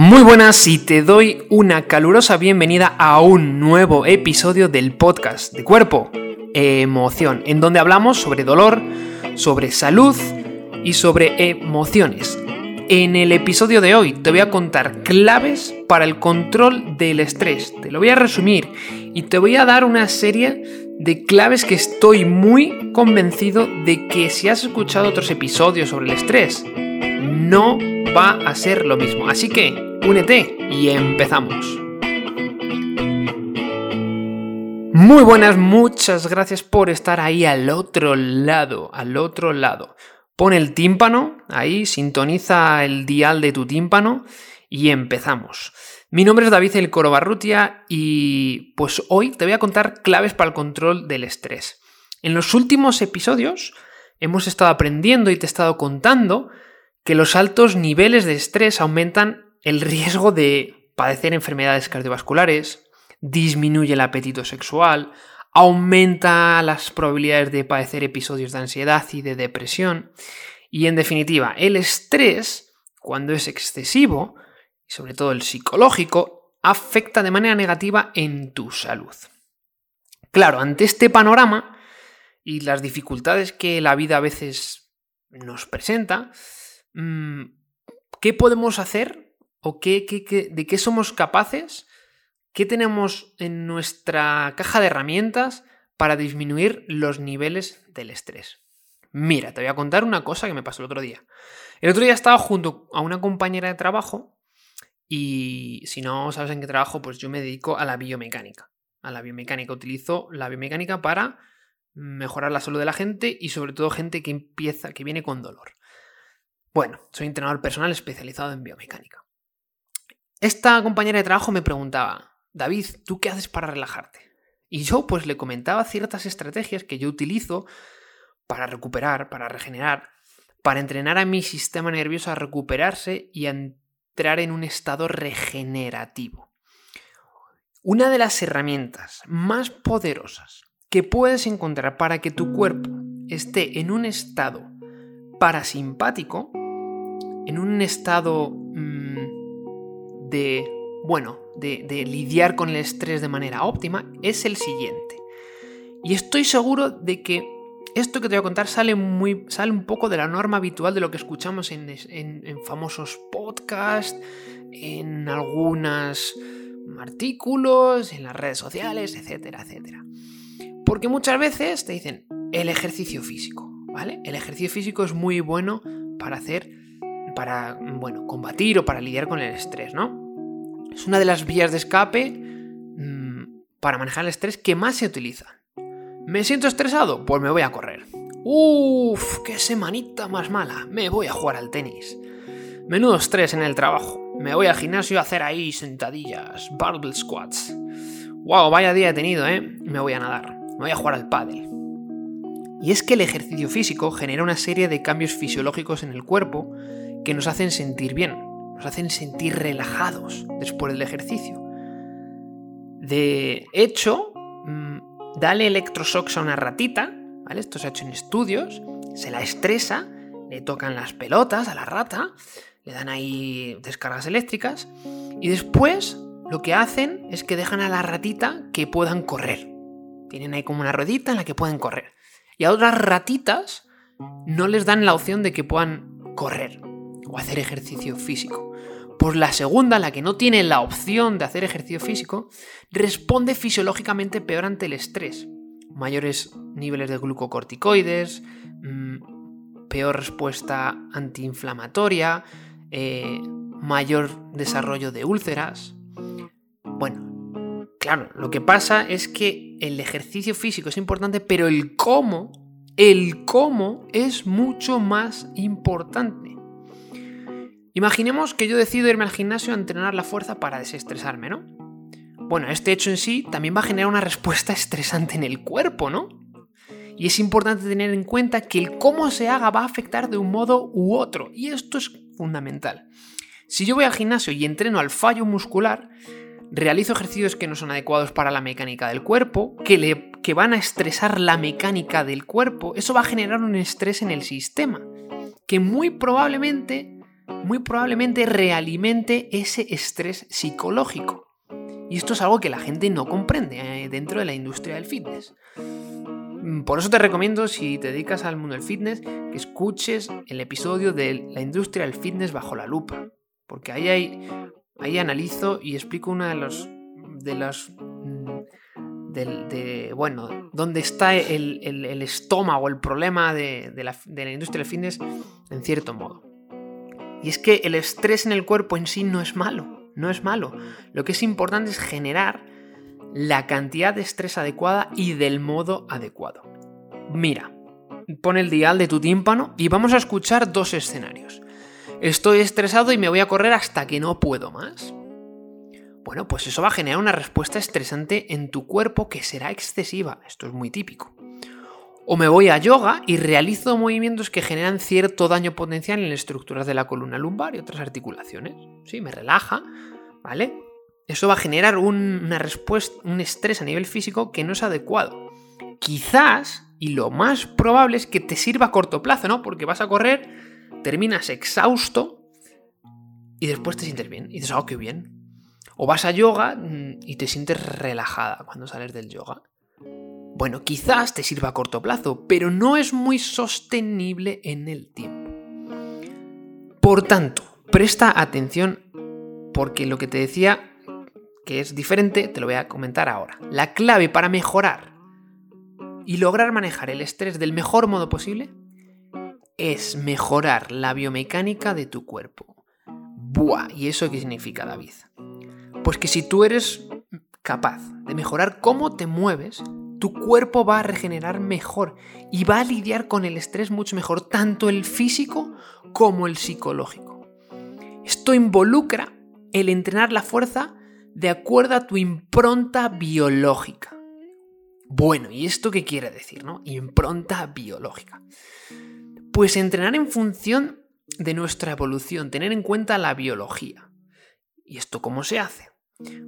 Muy buenas y te doy una calurosa bienvenida a un nuevo episodio del podcast de cuerpo, emoción, en donde hablamos sobre dolor, sobre salud y sobre emociones. En el episodio de hoy te voy a contar claves para el control del estrés. Te lo voy a resumir y te voy a dar una serie de claves que estoy muy convencido de que si has escuchado otros episodios sobre el estrés, no va a ser lo mismo. Así que únete y empezamos. Muy buenas, muchas gracias por estar ahí al otro lado, al otro lado. Pon el tímpano, ahí sintoniza el dial de tu tímpano y empezamos. Mi nombre es David El Corobarrutia y pues hoy te voy a contar claves para el control del estrés. En los últimos episodios hemos estado aprendiendo y te he estado contando que los altos niveles de estrés aumentan el riesgo de padecer enfermedades cardiovasculares, disminuye el apetito sexual, aumenta las probabilidades de padecer episodios de ansiedad y de depresión. Y en definitiva, el estrés, cuando es excesivo, y sobre todo el psicológico, afecta de manera negativa en tu salud. Claro, ante este panorama y las dificultades que la vida a veces nos presenta, ¿qué podemos hacer o qué, de qué somos capaces? ¿Qué tenemos en nuestra caja de herramientas para disminuir los niveles del estrés? Mira, te voy a contar una cosa que me pasó el otro día. El otro día estaba junto a una compañera de trabajo y si no sabes en qué trabajo, pues yo me dedico a la biomecánica. A la biomecánica. Utilizo la biomecánica para mejorar la salud de la gente y sobre todo gente que empieza, que viene con dolor. Bueno, soy entrenador personal especializado en biomecánica. Esta compañera de trabajo me preguntaba, David, ¿tú qué haces para relajarte? Y yo pues le comentaba ciertas estrategias que yo utilizo para recuperar, para regenerar, para entrenar a mi sistema nervioso a recuperarse y a entrar en un estado regenerativo. Una de las herramientas más poderosas que puedes encontrar para que tu cuerpo esté en un estado parasimpático en un estado mm, de, bueno, de, lidiar con el estrés de manera óptima es el siguiente. Y estoy seguro de que esto que te voy a contar sale, muy, sale un poco de la norma habitual de lo que escuchamos en, en famosos podcasts, en algunos artículos, en las redes sociales, etcétera, etcétera. Porque muchas veces te dicen el ejercicio físico, ¿vale? El ejercicio físico es muy bueno para hacer para, bueno, combatir o para lidiar con el estrés, ¿no? Es una de las vías de escape mm, para manejar el estrés que más se utiliza. ¿Me siento estresado? Pues me voy a correr. Uf, qué semanita más mala. Me voy a jugar al tenis. Menudo estrés en el trabajo. Me voy al gimnasio a hacer ahí sentadillas, barbell squats. Wow, vaya día he tenido, ¿eh? Me voy a nadar. Me voy a jugar al pádel. Y es que el ejercicio físico genera una serie de cambios fisiológicos en el cuerpo que nos hacen sentir bien, nos hacen sentir relajados después del ejercicio. De hecho, mm, dale electroshocks a una ratita, ¿vale? Esto se ha hecho en estudios, se la estresa, le tocan las pelotas a la rata, le dan ahí descargas eléctricas y después lo que hacen es que dejan a la ratita que puedan correr. Tienen ahí como una ruedita en la que pueden correr. Y a otras ratitas no les dan la opción de que puedan correr o hacer ejercicio físico. Pues la segunda, la que no tiene la opción de hacer ejercicio físico, responde fisiológicamente peor ante el estrés. Mayores niveles de glucocorticoides, mm, peor respuesta antiinflamatoria, eh, mayor desarrollo de úlceras. Bueno, claro, lo que pasa es que el ejercicio físico es importante, pero el cómo, el cómo es mucho más importante. Imaginemos que yo decido irme al gimnasio a entrenar la fuerza para desestresarme, ¿no? Bueno, este hecho en sí también va a generar una respuesta estresante en el cuerpo, ¿no? Y es importante tener en cuenta que el cómo se haga va a afectar de un modo u otro, y esto es fundamental. Si yo voy al gimnasio y entreno al fallo muscular, realizo ejercicios que no son adecuados para la mecánica del cuerpo, que, le, que van a estresar la mecánica del cuerpo, eso va a generar un estrés en el sistema, que muy probablemente muy probablemente realimente ese estrés psicológico. Y esto es algo que la gente no comprende eh, dentro de la industria del fitness. Mm, por eso te recomiendo, si te dedicas al mundo del fitness, que escuches el episodio de la industria del fitness bajo la lupa. Porque ahí, hay, ahí analizo y explico una de los... De los mm, de, bueno, dónde está el, el, estómago, el problema de, la, de la industria del fitness, en cierto modo. Y es que el estrés en el cuerpo en sí no es malo no es malo. Lo que es importante es generar la cantidad de estrés adecuada y del modo adecuado. Mira, pon el dial de tu tímpano y vamos a escuchar dos escenarios. Estoy estresado y me voy a correr hasta que no puedo más. Bueno, pues eso va a generar una respuesta estresante en tu cuerpo que será excesiva. Esto es muy típico. O me voy a yoga y realizo movimientos que generan cierto daño potencial en las estructuras de la columna lumbar y otras articulaciones. Sí, me relaja, ¿vale? Eso va a generar una respuesta, un estrés a nivel físico que no es adecuado. Quizás, y lo más probable es que te sirva a corto plazo, ¿no? Porque vas a correr, terminas exhausto y después te sientes bien. Y dices, oh, qué bien. O vas a yoga mm, y te sientes relajada cuando sales del yoga. Bueno, quizás te sirva a corto plazo, pero no es muy sostenible en el tiempo. Por tanto, presta atención porque lo que te decía que es diferente, te lo voy a comentar ahora. La clave para mejorar y lograr manejar el estrés del mejor modo posible es mejorar la biomecánica de tu cuerpo. Buah, ¿y eso qué significa, David? Pues que si tú eres capaz de mejorar cómo te mueves, tu cuerpo va a regenerar mejor y va a lidiar con el estrés mucho mejor, tanto el físico como el psicológico. Esto involucra el entrenar la fuerza de acuerdo a tu impronta biológica. Bueno, ¿y esto qué quiere decir, no? Impronta biológica. Pues entrenar en función de nuestra evolución, tener en cuenta la biología. ¿Y esto cómo se hace?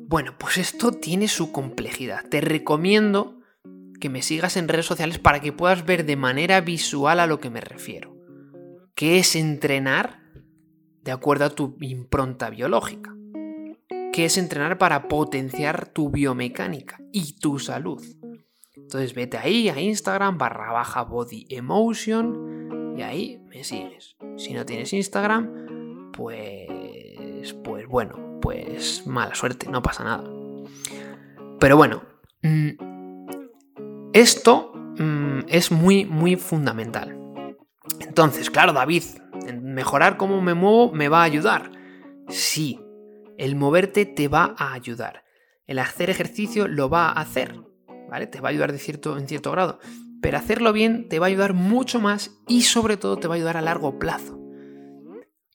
Bueno, pues esto tiene su complejidad. Te recomiendo que me sigas en redes sociales para que puedas ver de manera visual a lo que me refiero. ¿Qué es entrenar de acuerdo a tu impronta biológica? ¿Qué es entrenar para potenciar tu biomecánica y tu salud? Entonces vete ahí a Instagram barra baja body emotion y ahí me sigues. Si no tienes Instagram, pues, pues bueno, pues mala suerte, no pasa nada. Pero bueno, mm, esto mm, es muy, muy fundamental. Entonces, claro, David, mejorar cómo me muevo me va a ayudar. Sí, el moverte te va a ayudar. El hacer ejercicio lo va a hacer, ¿vale? Te va a ayudar de cierto, en cierto grado. Pero hacerlo bien te va a ayudar mucho más y sobre todo te va a ayudar a largo plazo.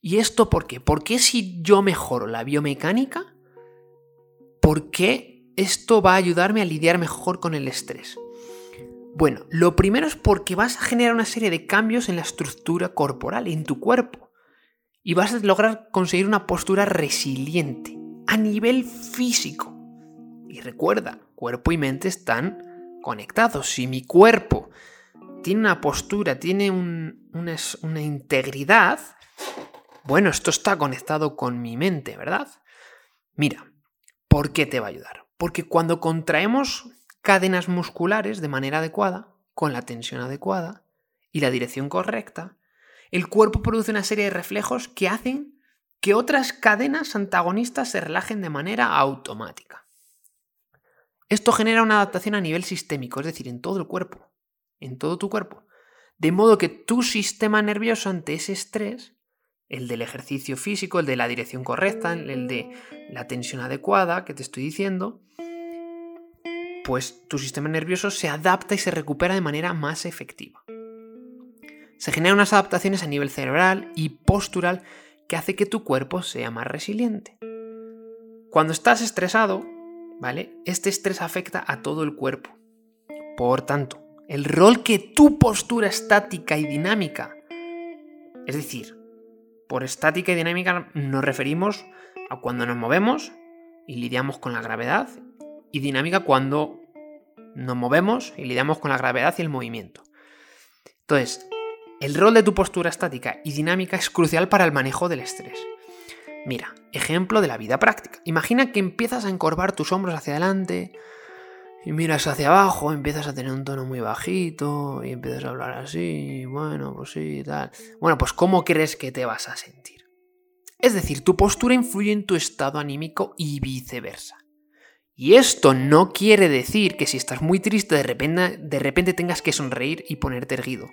¿Y esto por qué? ¿Por qué si yo mejoro la biomecánica? ¿Por qué esto va a ayudarme a lidiar mejor con el estrés? Bueno, lo primero es porque vas a generar una serie de cambios en la estructura corporal, en tu cuerpo. Y vas a lograr conseguir una postura resiliente a nivel físico. Y recuerda, cuerpo y mente están conectados. Si mi cuerpo tiene una postura, tiene una, una integridad, bueno, esto está conectado con mi mente, ¿verdad? Mira, ¿por qué te va a ayudar? Porque cuando contraemos cadenas musculares de manera adecuada, con la tensión adecuada y la dirección correcta, el cuerpo produce una serie de reflejos que hacen que otras cadenas antagonistas se relajen de manera automática. Esto genera una adaptación a nivel sistémico, es decir, en todo el cuerpo, en todo tu cuerpo. De modo que tu sistema nervioso ante ese estrés, el del ejercicio físico, el de la dirección correcta, el de la tensión adecuada que te estoy diciendo, pues tu sistema nervioso se adapta y se recupera de manera más efectiva. Se generan unas adaptaciones a nivel cerebral y postural que hace que tu cuerpo sea más resiliente. Cuando estás estresado, ¿vale? Este estrés afecta a todo el cuerpo. Por tanto, el rol que tu postura estática y dinámica, es decir, por estática y dinámica nos referimos a cuando nos movemos y lidiamos con la gravedad y dinámica cuando nos movemos y lidiamos con la gravedad y el movimiento. Entonces, El rol de tu postura estática y dinámica es crucial para el manejo del estrés. Mira, ejemplo de la vida práctica. Imagina que empiezas a encorvar tus hombros hacia adelante y miras hacia abajo, empiezas a tener un tono muy bajito y empiezas a hablar así, bueno, pues sí, tal. Bueno, pues ¿cómo crees que te vas a sentir? Es decir, tu postura influye en tu estado anímico y viceversa. Y esto no quiere decir que si estás muy triste de repente, tengas que sonreír y ponerte erguido.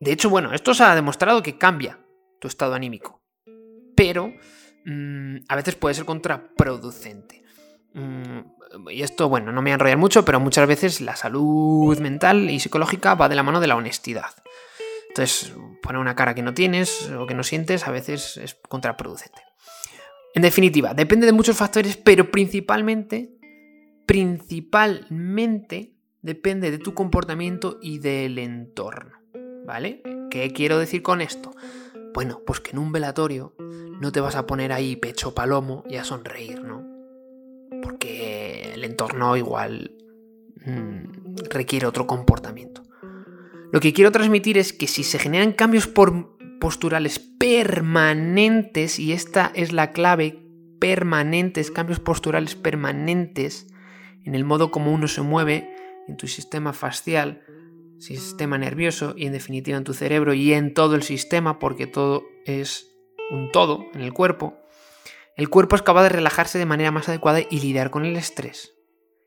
De hecho, bueno, esto se ha demostrado que cambia tu estado anímico. Pero mm, a veces puede ser contraproducente. Mm, y esto, bueno, no me voy a enrollar mucho, pero muchas veces la salud mental y psicológica va de la mano de la honestidad. Entonces, poner una cara que no tienes o que no sientes a veces es contraproducente. En definitiva, depende de muchos factores, pero principalmente, principalmente depende de tu comportamiento y del entorno. ¿Vale? ¿Qué quiero decir con esto? Bueno, pues que en un velatorio no te vas a poner ahí pecho palomo y a sonreír, ¿no? Porque el entorno igual mm, requiere otro comportamiento. Lo que quiero transmitir es que si se generan cambios posturales permanentes, y esta es la clave, permanentes, cambios posturales permanentes, en el modo como uno se mueve, en tu sistema facial, sistema nervioso y en definitiva en tu cerebro y en todo el sistema, porque todo es un todo en el cuerpo, el cuerpo es capaz de relajarse de manera más adecuada y lidiar con el estrés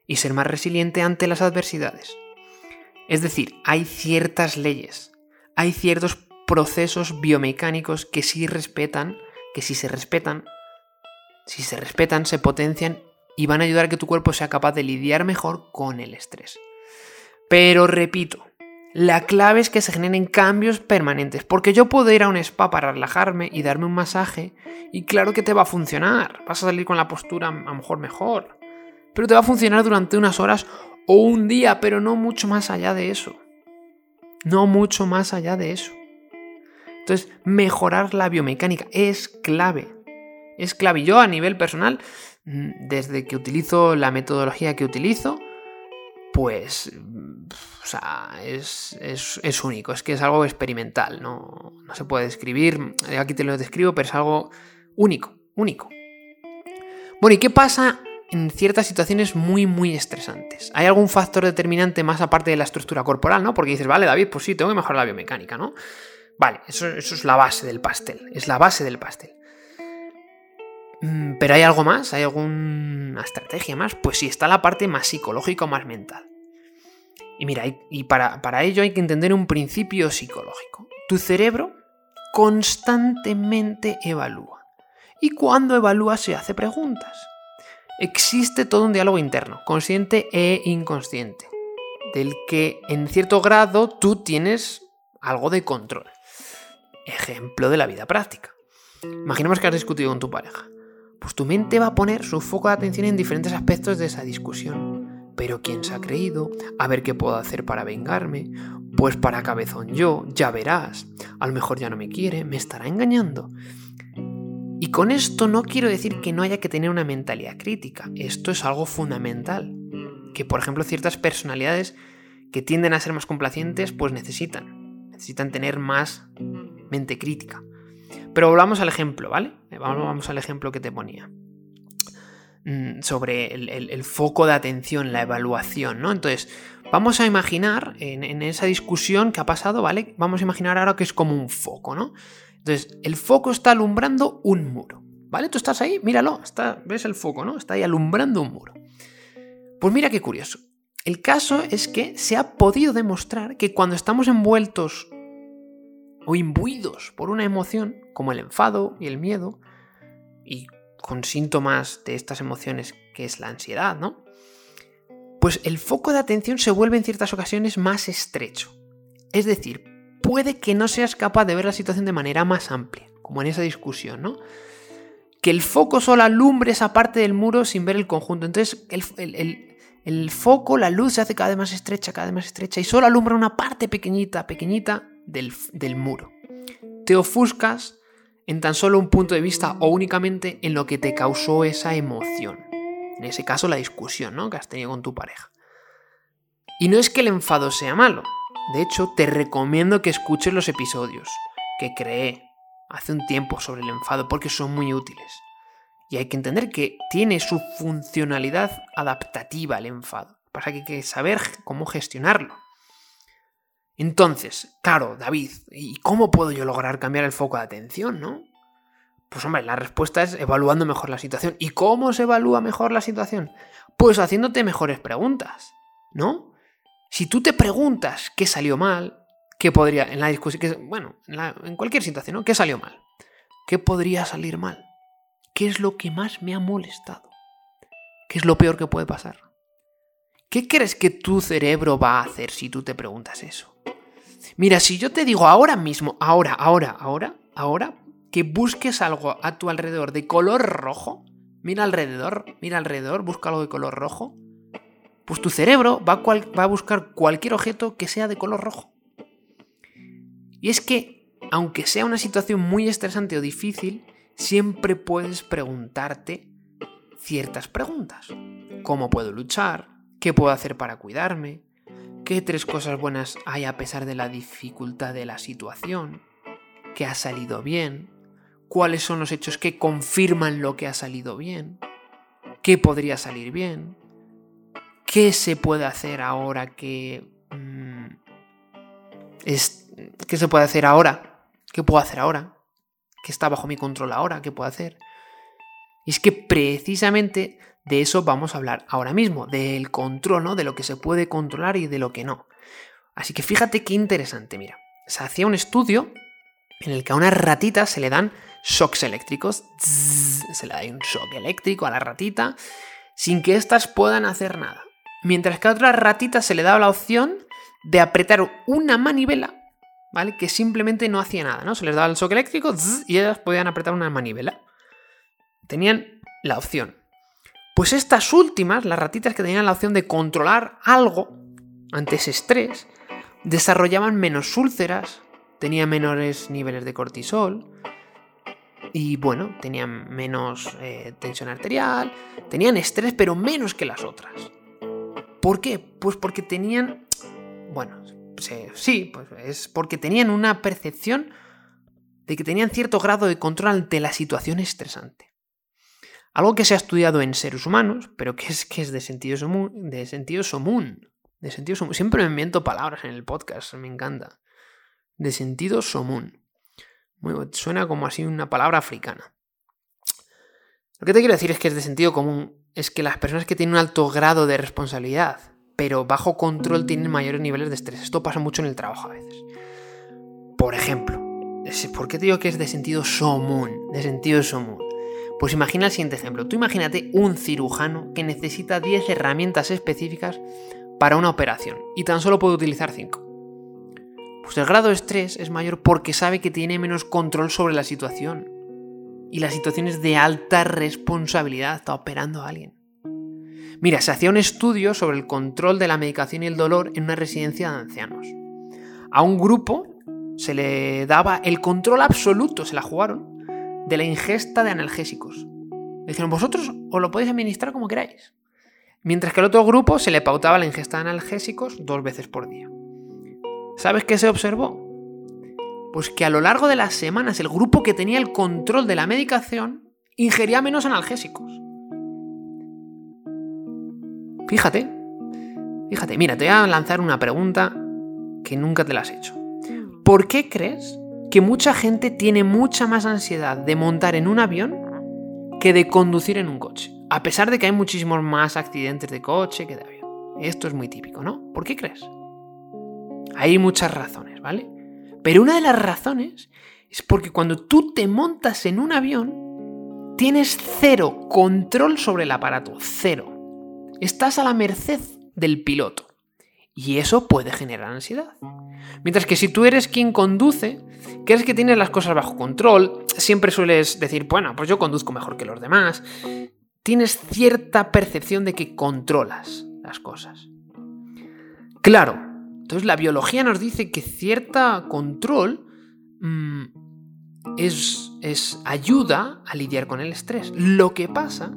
y ser más resiliente ante las adversidades. Es decir, hay ciertas leyes, hay ciertos procesos biomecánicos que si respetan, que si se respetan, si se respetan, se potencian y van a ayudar a que tu cuerpo sea capaz de lidiar mejor con el estrés. Pero repito, la clave es que se generen cambios permanentes, porque yo puedo ir a un spa para relajarme y darme un masaje, y claro que te va a funcionar, vas a salir con la postura a lo mejor mejor, pero te va a funcionar durante unas horas o un día, pero no mucho más allá de eso. No mucho más allá de eso. Entonces, mejorar la biomecánica es clave. Es clave. Yo a nivel personal, mm, desde que utilizo la metodología que utilizo, pues, o sea, es, es, único, es que es algo experimental, no, no se puede describir, aquí te lo describo, pero es algo único, único. Bueno, ¿y qué pasa en ciertas situaciones muy, muy estresantes. ¿Hay algún factor determinante más aparte de la estructura corporal, no? Porque dices, vale, David, pues sí, tengo que mejorar la biomecánica, ¿no? Vale, eso, es la base del pastel, es la base del pastel. Mm, Pero ¿hay algo más? ¿Hay alguna estrategia más? Pues sí, está la parte más psicológica o más mental. Y mira, y para, para ello hay que entender un principio psicológico. Tu cerebro constantemente evalúa. Y cuando evalúa se hace preguntas existe todo un diálogo interno, consciente e inconsciente, del que en cierto grado tú tienes algo de control. Ejemplo de la vida práctica. Imaginemos que has discutido con tu pareja. Pues tu mente va a poner su foco de atención en diferentes aspectos de esa discusión. Pero ¿quién se ha creído? A ver qué puedo hacer para vengarme. Pues para cabezón yo, ya verás. A lo mejor ya no me quiere, me estará engañando. Y con esto no quiero decir que no haya que tener una mentalidad crítica, esto es algo fundamental, que por ejemplo ciertas personalidades que tienden a ser más complacientes pues necesitan, necesitan tener más mente crítica. Pero volvamos al ejemplo, ¿vale? Vamos, al ejemplo que te ponía mm, sobre el, foco de atención, la evaluación, ¿no? Entonces, vamos a imaginar en, en, esa discusión que ha pasado, ¿vale? Vamos a imaginar ahora que es como un foco, ¿no? Entonces, el foco está alumbrando un muro. ¿Vale? Tú estás ahí, míralo, está, ves el foco, ¿no? Está ahí alumbrando un muro. Pues mira qué curioso. El caso es que se ha podido demostrar que cuando estamos envueltos o imbuidos por una emoción, como el enfado y el miedo, y con síntomas de estas emociones que es la ansiedad, ¿no? Pues el foco de atención se vuelve en ciertas ocasiones más estrecho. Es decir, puede que no seas capaz de ver la situación de manera más amplia, como en esa discusión, ¿no? Que el foco solo alumbre esa parte del muro sin ver el conjunto. Entonces, el, foco, la luz se hace cada vez más estrecha, cada vez más estrecha, y solo alumbra una parte pequeñita, pequeñita del, muro. Te ofuscas en tan solo un punto de vista o únicamente en lo que te causó esa emoción. En ese caso, la discusión ¿no? que has tenido con tu pareja. Y no es que el enfado sea malo, De hecho, te recomiendo que escuches los episodios que creé hace un tiempo sobre el enfado porque son muy útiles. Y hay que entender que tiene su funcionalidad adaptativa el enfado. Pasa que hay que saber cómo gestionarlo. Entonces, claro, David, ¿y cómo puedo yo lograr cambiar el foco de atención, no? Pues hombre, la respuesta es evaluando mejor la situación. ¿Y cómo se evalúa mejor la situación? Pues haciéndote mejores preguntas, ¿no? Si tú te preguntas qué salió mal, qué podría, en la discusión, bueno, en, en cualquier situación, ¿no? ¿Qué salió mal? ¿Qué podría salir mal? ¿Qué es lo que más me ha molestado? ¿Qué es lo peor que puede pasar? ¿Qué crees que tu cerebro va a hacer si tú te preguntas eso? Mira, si yo te digo ahora mismo, ahora, ahora, ahora, ahora, que busques algo a tu alrededor de color rojo, mira alrededor, mira alrededor, busca algo de color rojo, pues tu cerebro va a, va a buscar cualquier objeto que sea de color rojo. Y es que, aunque sea una situación muy estresante o difícil, siempre puedes preguntarte ciertas preguntas. ¿Cómo puedo luchar? ¿Qué puedo hacer para cuidarme? ¿Qué tres cosas buenas hay a pesar de la dificultad de la situación? ¿Qué ha salido bien? ¿Cuáles son los hechos que confirman lo que ha salido bien? ¿Qué podría salir bien? ¿Qué se puede hacer ahora que... Mm, es, ¿Qué se puede hacer ahora? ¿Qué puedo hacer ahora? ¿Qué está bajo mi control ahora? ¿Qué puedo hacer? Y es que precisamente de eso vamos a hablar ahora mismo, del control, ¿no? De lo que se puede controlar y de lo que no. Así que fíjate qué interesante, mira. Se hacía un estudio en el que a unas ratitas se le dan shocks eléctricos. se le da un shock eléctrico a la ratita sin que éstas puedan hacer nada. Mientras que a otras ratitas se le daba la opción de apretar una manivela, ¿vale? Que simplemente no hacía nada, ¿no? Se les daba el shock eléctrico y ellas podían apretar una manivela. Tenían la opción. Pues estas últimas, las ratitas que tenían la opción de controlar algo ante ese estrés, desarrollaban menos úlceras, tenían menores niveles de cortisol y bueno, tenían menos eh, tensión arterial, tenían estrés pero menos que las otras. ¿Por qué? Pues porque tenían, bueno, sí, pues es porque tenían una percepción de que tenían cierto grado de control ante la situación estresante. Algo que se ha estudiado en seres humanos, pero que es, que es de sentido común. De sentido común. De sentido común. Siempre me invento palabras en el podcast, me encanta. De sentido común. suena como así una palabra africana. Lo que te quiero decir es que es de sentido común. Es que las personas que tienen un alto grado de responsabilidad, pero bajo control, tienen mayores niveles de estrés. Esto pasa mucho en el trabajo a veces. Por ejemplo, ¿por qué te digo que es de sentido común? De sentido común. Pues imagina el siguiente ejemplo. Tú imagínate un cirujano que necesita 10 herramientas específicas para una operación y tan solo puede utilizar 5. Pues el grado de estrés es mayor porque sabe que tiene menos control sobre la situación. Y la situación es de alta responsabilidad, está operando a alguien. Mira, se hacía un estudio sobre el control de la medicación y el dolor en una residencia de ancianos. A un grupo se le daba el control absoluto, se la jugaron, de la ingesta de analgésicos. Dijeron, vosotros os lo podéis administrar como queráis. Mientras que al otro grupo se le pautaba la ingesta de analgésicos dos veces por día. ¿Sabes qué se observó? Pues que a lo largo de las semanas el grupo que tenía el control de la medicación ingería menos analgésicos. Fíjate, fíjate, mira, te voy a lanzar una pregunta que nunca te la has hecho. ¿Por qué crees que mucha gente tiene mucha más ansiedad de montar en un avión que de conducir en un coche. A pesar de que hay muchísimos más accidentes de coche que de avión. Esto es muy típico, ¿no? ¿Por qué crees? Hay muchas razones, ¿vale? Pero una de las razones es porque cuando tú te montas en un avión, tienes cero control sobre el aparato, cero. Estás a la merced del piloto. Y eso puede generar ansiedad. Mientras que si tú eres quien conduce, crees que tienes las cosas bajo control, siempre sueles decir, bueno, pues yo conduzco mejor que los demás. Tienes cierta percepción de que controlas las cosas. Claro, entonces la biología nos dice que cierta control mm, es, es ayuda a lidiar con el estrés. Lo que pasa,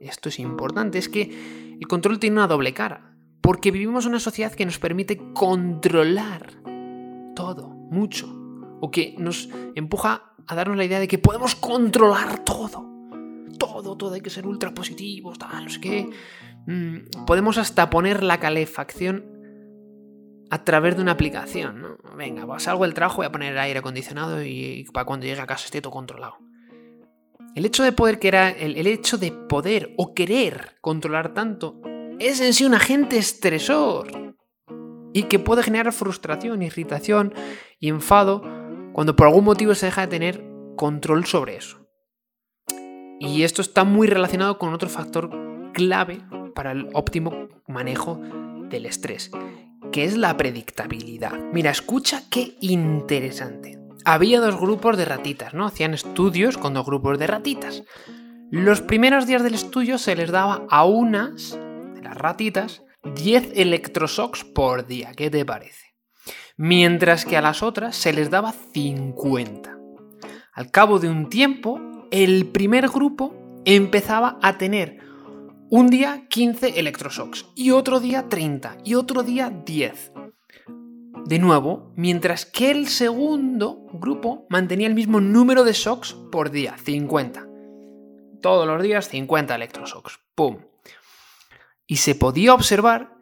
esto es importante, es que el control tiene una doble cara Porque vivimos una sociedad que nos permite controlar todo, mucho. O que nos empuja a darnos la idea de que podemos controlar todo. Todo, todo, hay que ser ultra positivos, tal, no sé qué. Mm, podemos hasta poner la calefacción a través de una aplicación, ¿no? Venga, salgo del trabajo, voy a poner aire acondicionado y para cuando llegue a casa esté todo controlado. El hecho de poder querer, el, hecho de poder o querer controlar tanto es en sí un agente estresor y que puede generar frustración, irritación y enfado cuando por algún motivo se deja de tener control sobre eso. Y esto está muy relacionado con otro factor clave para el óptimo manejo del estrés, que es la predictabilidad. Mira, escucha qué interesante. Había dos grupos de ratitas, ¿no? Hacían estudios con dos grupos de ratitas. Los primeros días del estudio se les daba a unas las ratitas 10 electroshocks por día. ¿Qué te parece? Mientras que a las otras se les daba 50. Al cabo de un tiempo, el primer grupo empezaba a tener un día 15 electroshocks y otro día 30 y otro día 10. De nuevo, mientras que el segundo grupo mantenía el mismo número de shocks por día, 50. Todos los días 50 electroshocks. ¡Pum! Y se podía observar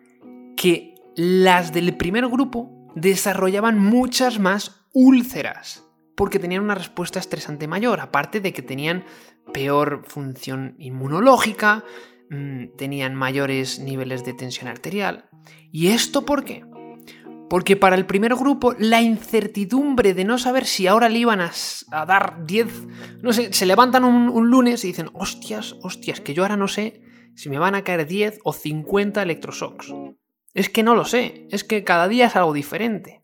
que las del primer grupo desarrollaban muchas más úlceras porque tenían una respuesta estresante mayor, aparte de que tenían peor función inmunológica, Mm, tenían mayores niveles de tensión arterial. ¿Y esto por qué? Porque para el primer grupo la incertidumbre de no saber si ahora le iban a, dar 10, no sé, se levantan un, lunes y dicen, hostias, hostias, que yo ahora no sé si me van a caer 10 o 50 electroshocks. Es que no lo sé, es que cada día es algo diferente.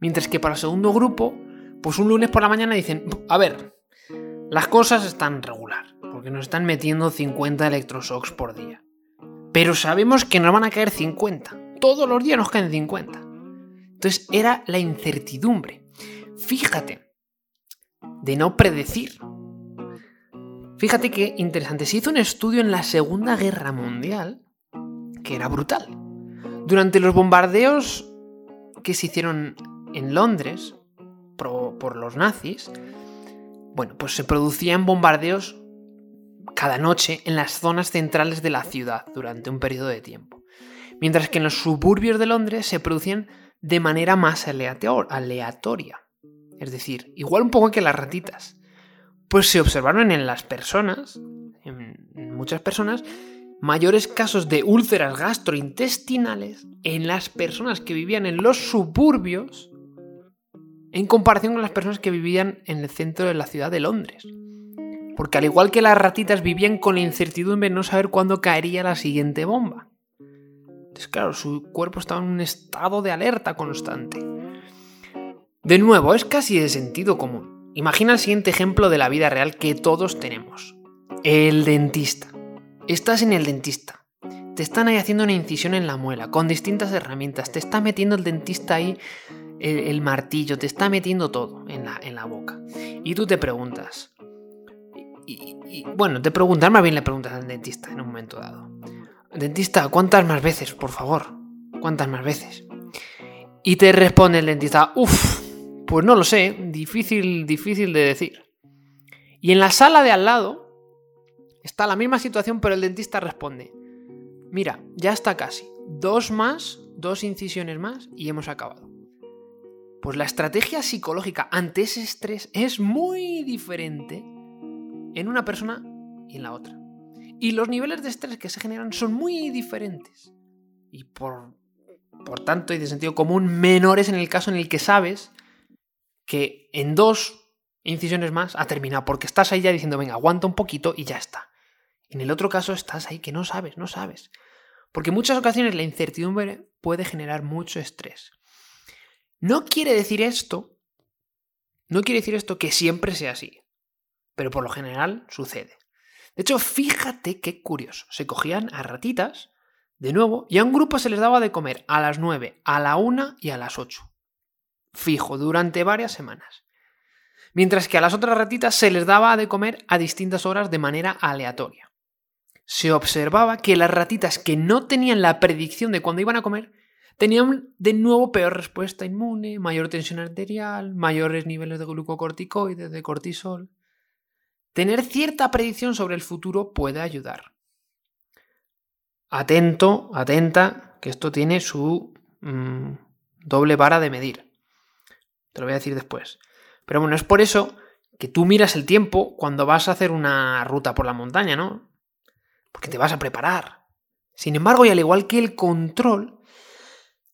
Mientras que para el segundo grupo, pues un lunes por la mañana dicen, a ver, las cosas están regular porque nos están metiendo 50 electroshocks por día. Pero sabemos que nos van a caer 50. Todos los días nos caen 50. Entonces era la incertidumbre. Fíjate, de no predecir. Fíjate qué interesante. Se hizo un estudio en la Segunda Guerra Mundial que era brutal. Durante los bombardeos que se hicieron en Londres por los nazis, bueno, pues se producían bombardeos cada noche en las zonas centrales de la ciudad durante un periodo de tiempo, mientras que en los suburbios de Londres se producían de manera más aleatoria, es decir, igual un poco que las ratitas. Pues se observaron en las personas, en muchas personas, mayores casos de úlceras gastrointestinales en las personas que vivían en los suburbios en comparación con las personas que vivían en el centro de la ciudad de Londres. Porque al igual que las ratitas vivían con la incertidumbre de no saber cuándo caería la siguiente bomba. Entonces, claro, su cuerpo estaba en un estado de alerta constante. De nuevo, es casi de sentido común. Imagina el siguiente ejemplo de la vida real que todos tenemos. El dentista. Estás en el dentista. Te están ahí haciendo una incisión en la muela, con distintas herramientas. Te está metiendo el dentista ahí el, martillo, te está metiendo todo en la, en la boca. Y tú te preguntas, y, bueno, te preguntas, más bien le preguntas al dentista en un momento dado. Dentista, ¿cuántas más veces, por favor? ¿Cuántas más veces? Y te responde el dentista, uff, pues no lo sé, difícil, difícil de decir. Y en la sala de al lado está la misma situación, pero el dentista responde, mira, ya está casi, dos más, dos incisiones más y hemos acabado. Pues la estrategia psicológica ante ese estrés es muy diferente en una persona y en la otra. Y los niveles de estrés que se generan son muy diferentes. Y por, por tanto, y de sentido común, menores en el caso en el que sabes que en dos incisiones más ha terminado, porque estás ahí ya diciendo, venga, aguanta un poquito y ya está. En el otro caso estás ahí que no sabes, no sabes. Porque en muchas ocasiones la incertidumbre puede generar mucho estrés. No quiere decir esto, no quiere decir esto que siempre sea así pero por lo general sucede. De hecho, fíjate qué curioso. Se cogían a ratitas, de nuevo, y a un grupo se les daba de comer a las 9, a la 1 y a las 8. Fijo, durante varias semanas. Mientras que a las otras ratitas se les daba de comer a distintas horas de manera aleatoria. se observaba que las ratitas que no tenían la predicción de cuándo iban a comer tenían de nuevo peor respuesta inmune, mayor tensión arterial, mayores niveles de glucocorticoides, de cortisol. Tener cierta predicción sobre el futuro puede ayudar. Atento, atenta, que esto tiene su mm, doble vara de medir. Te lo voy a decir después. Pero bueno, es por eso que tú miras el tiempo cuando vas a hacer una ruta por la montaña, ¿no? Porque te vas a preparar. Sin embargo, y al igual que el control,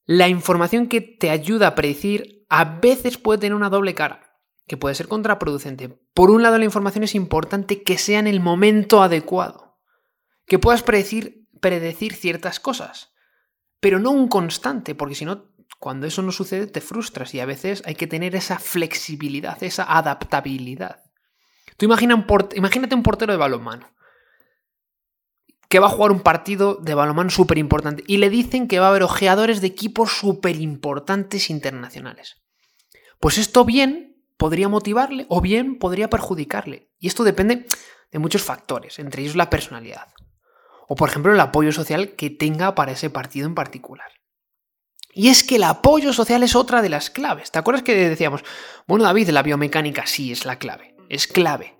la información que te ayuda a predecir a veces puede tener una doble cara que puede ser contraproducente. Por un lado, la información es importante que sea en el momento adecuado, que puedas predecir, predecir ciertas cosas, pero no un constante, porque si no, cuando eso no sucede, te frustras y a veces hay que tener esa flexibilidad, esa adaptabilidad. Tú imagina un imagínate un portero de balonmano que va a jugar un partido de balonmano súper importante y le dicen que va a haber ojeadores de equipos súper importantes internacionales. Pues esto bien podría motivarle o bien podría perjudicarle. Y esto depende de muchos factores, entre ellos la personalidad. O por ejemplo el apoyo social que tenga para ese partido en particular. Y es que el apoyo social es otra de las claves. ¿Te acuerdas que decíamos, bueno David, la biomecánica sí es la clave, es clave.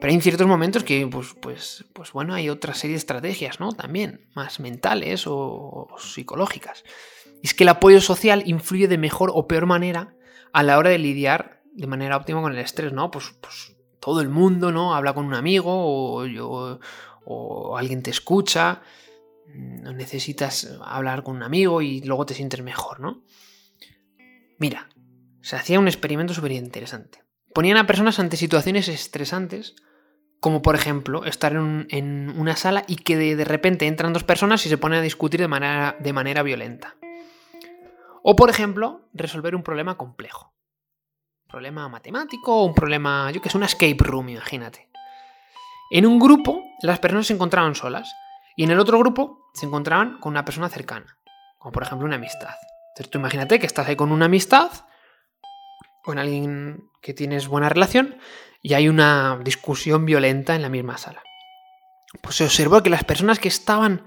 Pero hay ciertos momentos que, pues, pues, pues bueno, hay otra serie de estrategias, ¿no? También, más mentales o, o psicológicas. Y es que el apoyo social influye de mejor o peor manera a la hora de lidiar de manera óptima con el estrés, ¿no? Pues, pues todo el mundo, ¿no? Habla con un amigo o, o alguien te escucha, necesitas hablar con un amigo y luego te sientes mejor, ¿no? Mira, se hacía un experimento súper interesante. Ponían a personas ante situaciones estresantes, como por ejemplo estar en, una sala y que de, repente entran dos personas y se ponen a discutir de manera, de manera violenta. O por ejemplo, resolver un problema complejo problema matemático o un problema, yo que sé, una escape room, imagínate. En un grupo las personas se encontraban solas y en el otro grupo se encontraban con una persona cercana, como por ejemplo una amistad. Entonces tú imagínate que estás ahí con una amistad, con alguien que tienes buena relación y hay una discusión violenta en la misma sala. Pues se observó que las personas que estaban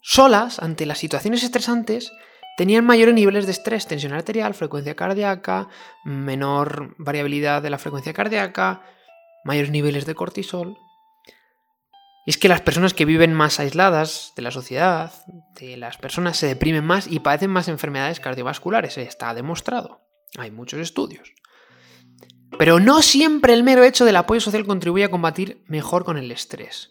solas ante las situaciones estresantes tenían mayores niveles de estrés, tensión arterial, frecuencia cardíaca, menor variabilidad de la frecuencia cardíaca, mayores niveles de cortisol. Y es que las personas que viven más aisladas de la sociedad, de las personas se deprimen más y padecen más enfermedades cardiovasculares, está demostrado. Hay muchos estudios. Pero no siempre el mero hecho del apoyo social contribuye a combatir mejor con el estrés.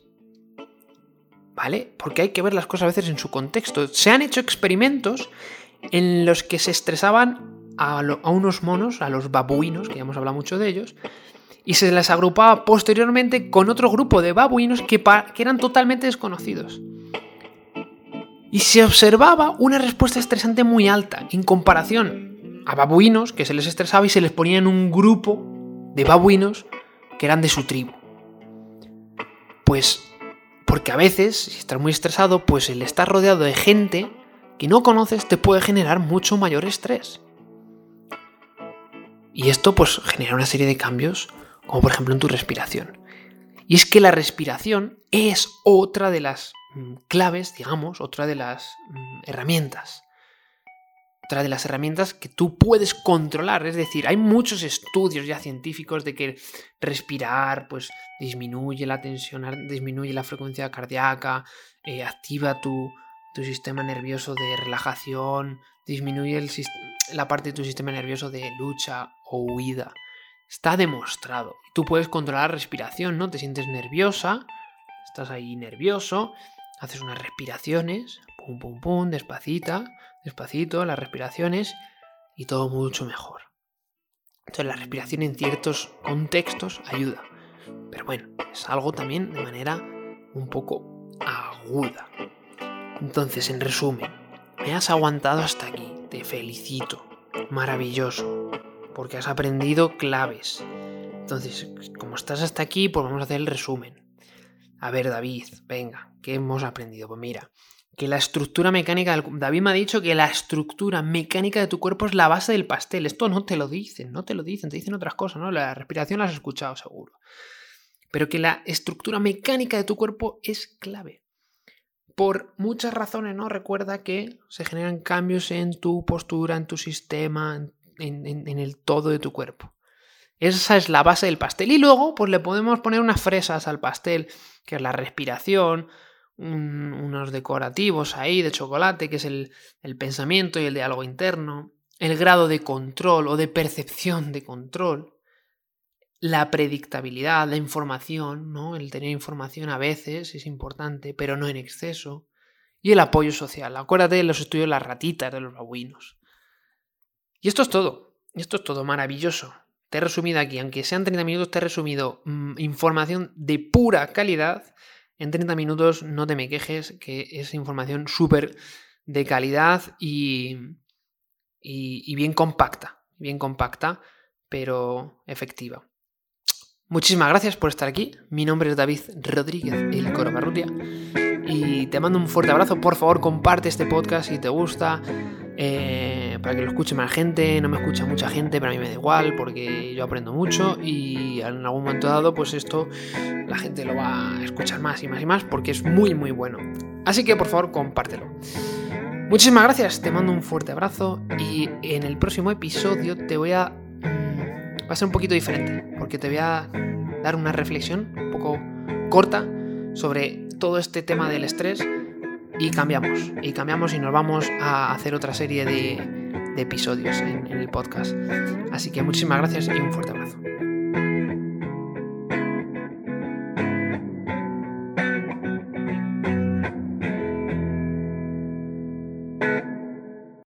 ¿Vale? Porque hay que ver las cosas a veces en su contexto. Se han hecho experimentos en los que se estresaban a, unos monos, a los babuinos, que ya hemos hablado mucho de ellos, y se les agrupaba posteriormente con otro grupo de babuinos que, que eran totalmente desconocidos. Y se observaba una respuesta estresante muy alta en comparación a babuinos que se les estresaba y se les ponía en un grupo de babuinos que eran de su tribu. Pues porque a veces, si estás muy estresado, pues el estar rodeado de gente que no conoces te puede generar mucho mayor estrés. Y esto pues genera una serie de cambios, como por ejemplo en tu respiración. Y es que la respiración es otra de las mm, claves, digamos, otra de las mm, herramientas otra de las herramientas que tú puedes controlar. Es decir, hay muchos estudios ya científicos de que respirar pues disminuye la tensión, disminuye la frecuencia cardíaca, eh, activa tu, sistema nervioso de relajación, disminuye el, la parte de tu sistema nervioso de lucha o huida. Está demostrado. Tú puedes controlar la respiración, ¿no? Te sientes nerviosa, estás ahí nervioso, haces unas respiraciones, pum, pum, pum, despacita, despacito, las respiraciones y todo mucho mejor. Entonces la respiración en ciertos contextos ayuda. Pero bueno, es algo también de manera un poco aguda. Entonces, en resumen, me has aguantado hasta aquí. Te felicito. Maravilloso. Porque has aprendido claves. Entonces, como estás hasta aquí, pues vamos a hacer el resumen. A ver, David, venga, ¿qué hemos aprendido? Pues mira, que la estructura mecánica del... David me ha dicho que la estructura mecánica de tu cuerpo es la base del pastel. Esto no te lo dicen, no te lo dicen, te dicen otras cosas, ¿no? La respiración la has escuchado seguro. Pero que la estructura mecánica de tu cuerpo es clave. por muchas razones, ¿no? Recuerda que se generan cambios en tu postura, en tu sistema, el todo de tu cuerpo. Esa es la base del pastel. Y luego, pues le podemos poner unas fresas al pastel, que es la respiración, unos decorativos ahí de chocolate, que es el, el pensamiento y el diálogo interno, el grado de control o de percepción de control, la predictabilidad, la información, ¿no? El tener información a veces es importante, pero no en exceso. Y el apoyo social. Acuérdate de los estudios de las ratitas, de los babuinos. Y esto es todo. Esto es todo maravilloso. Te he resumido aquí, aunque sean 30 minutos, te he resumido mm, información de pura calidad. En 30 minutos no te me quejes, que es información súper de calidad y, y bien compacta. Bien compacta, pero efectiva. Muchísimas gracias por estar aquí. Mi nombre es David Rodríguez, el Coro Barrutia. Y te mando un fuerte abrazo. Por favor, comparte este podcast si te gusta. Eh, para que lo escuche más gente. No me escucha mucha gente, pero a mí me da igual porque yo aprendo mucho. Y en algún momento dado, pues esto la gente lo va a escuchar más y más y más porque es muy, muy bueno. Así que por favor, compártelo. Muchísimas gracias. Te mando un fuerte abrazo. Y en el próximo episodio te voy a va a ser un poquito diferente, porque te voy a dar una reflexión un poco corta sobre todo este tema del estrés y cambiamos, y cambiamos y nos vamos a hacer otra serie de, episodios en el podcast. Así que muchísimas gracias y un fuerte abrazo.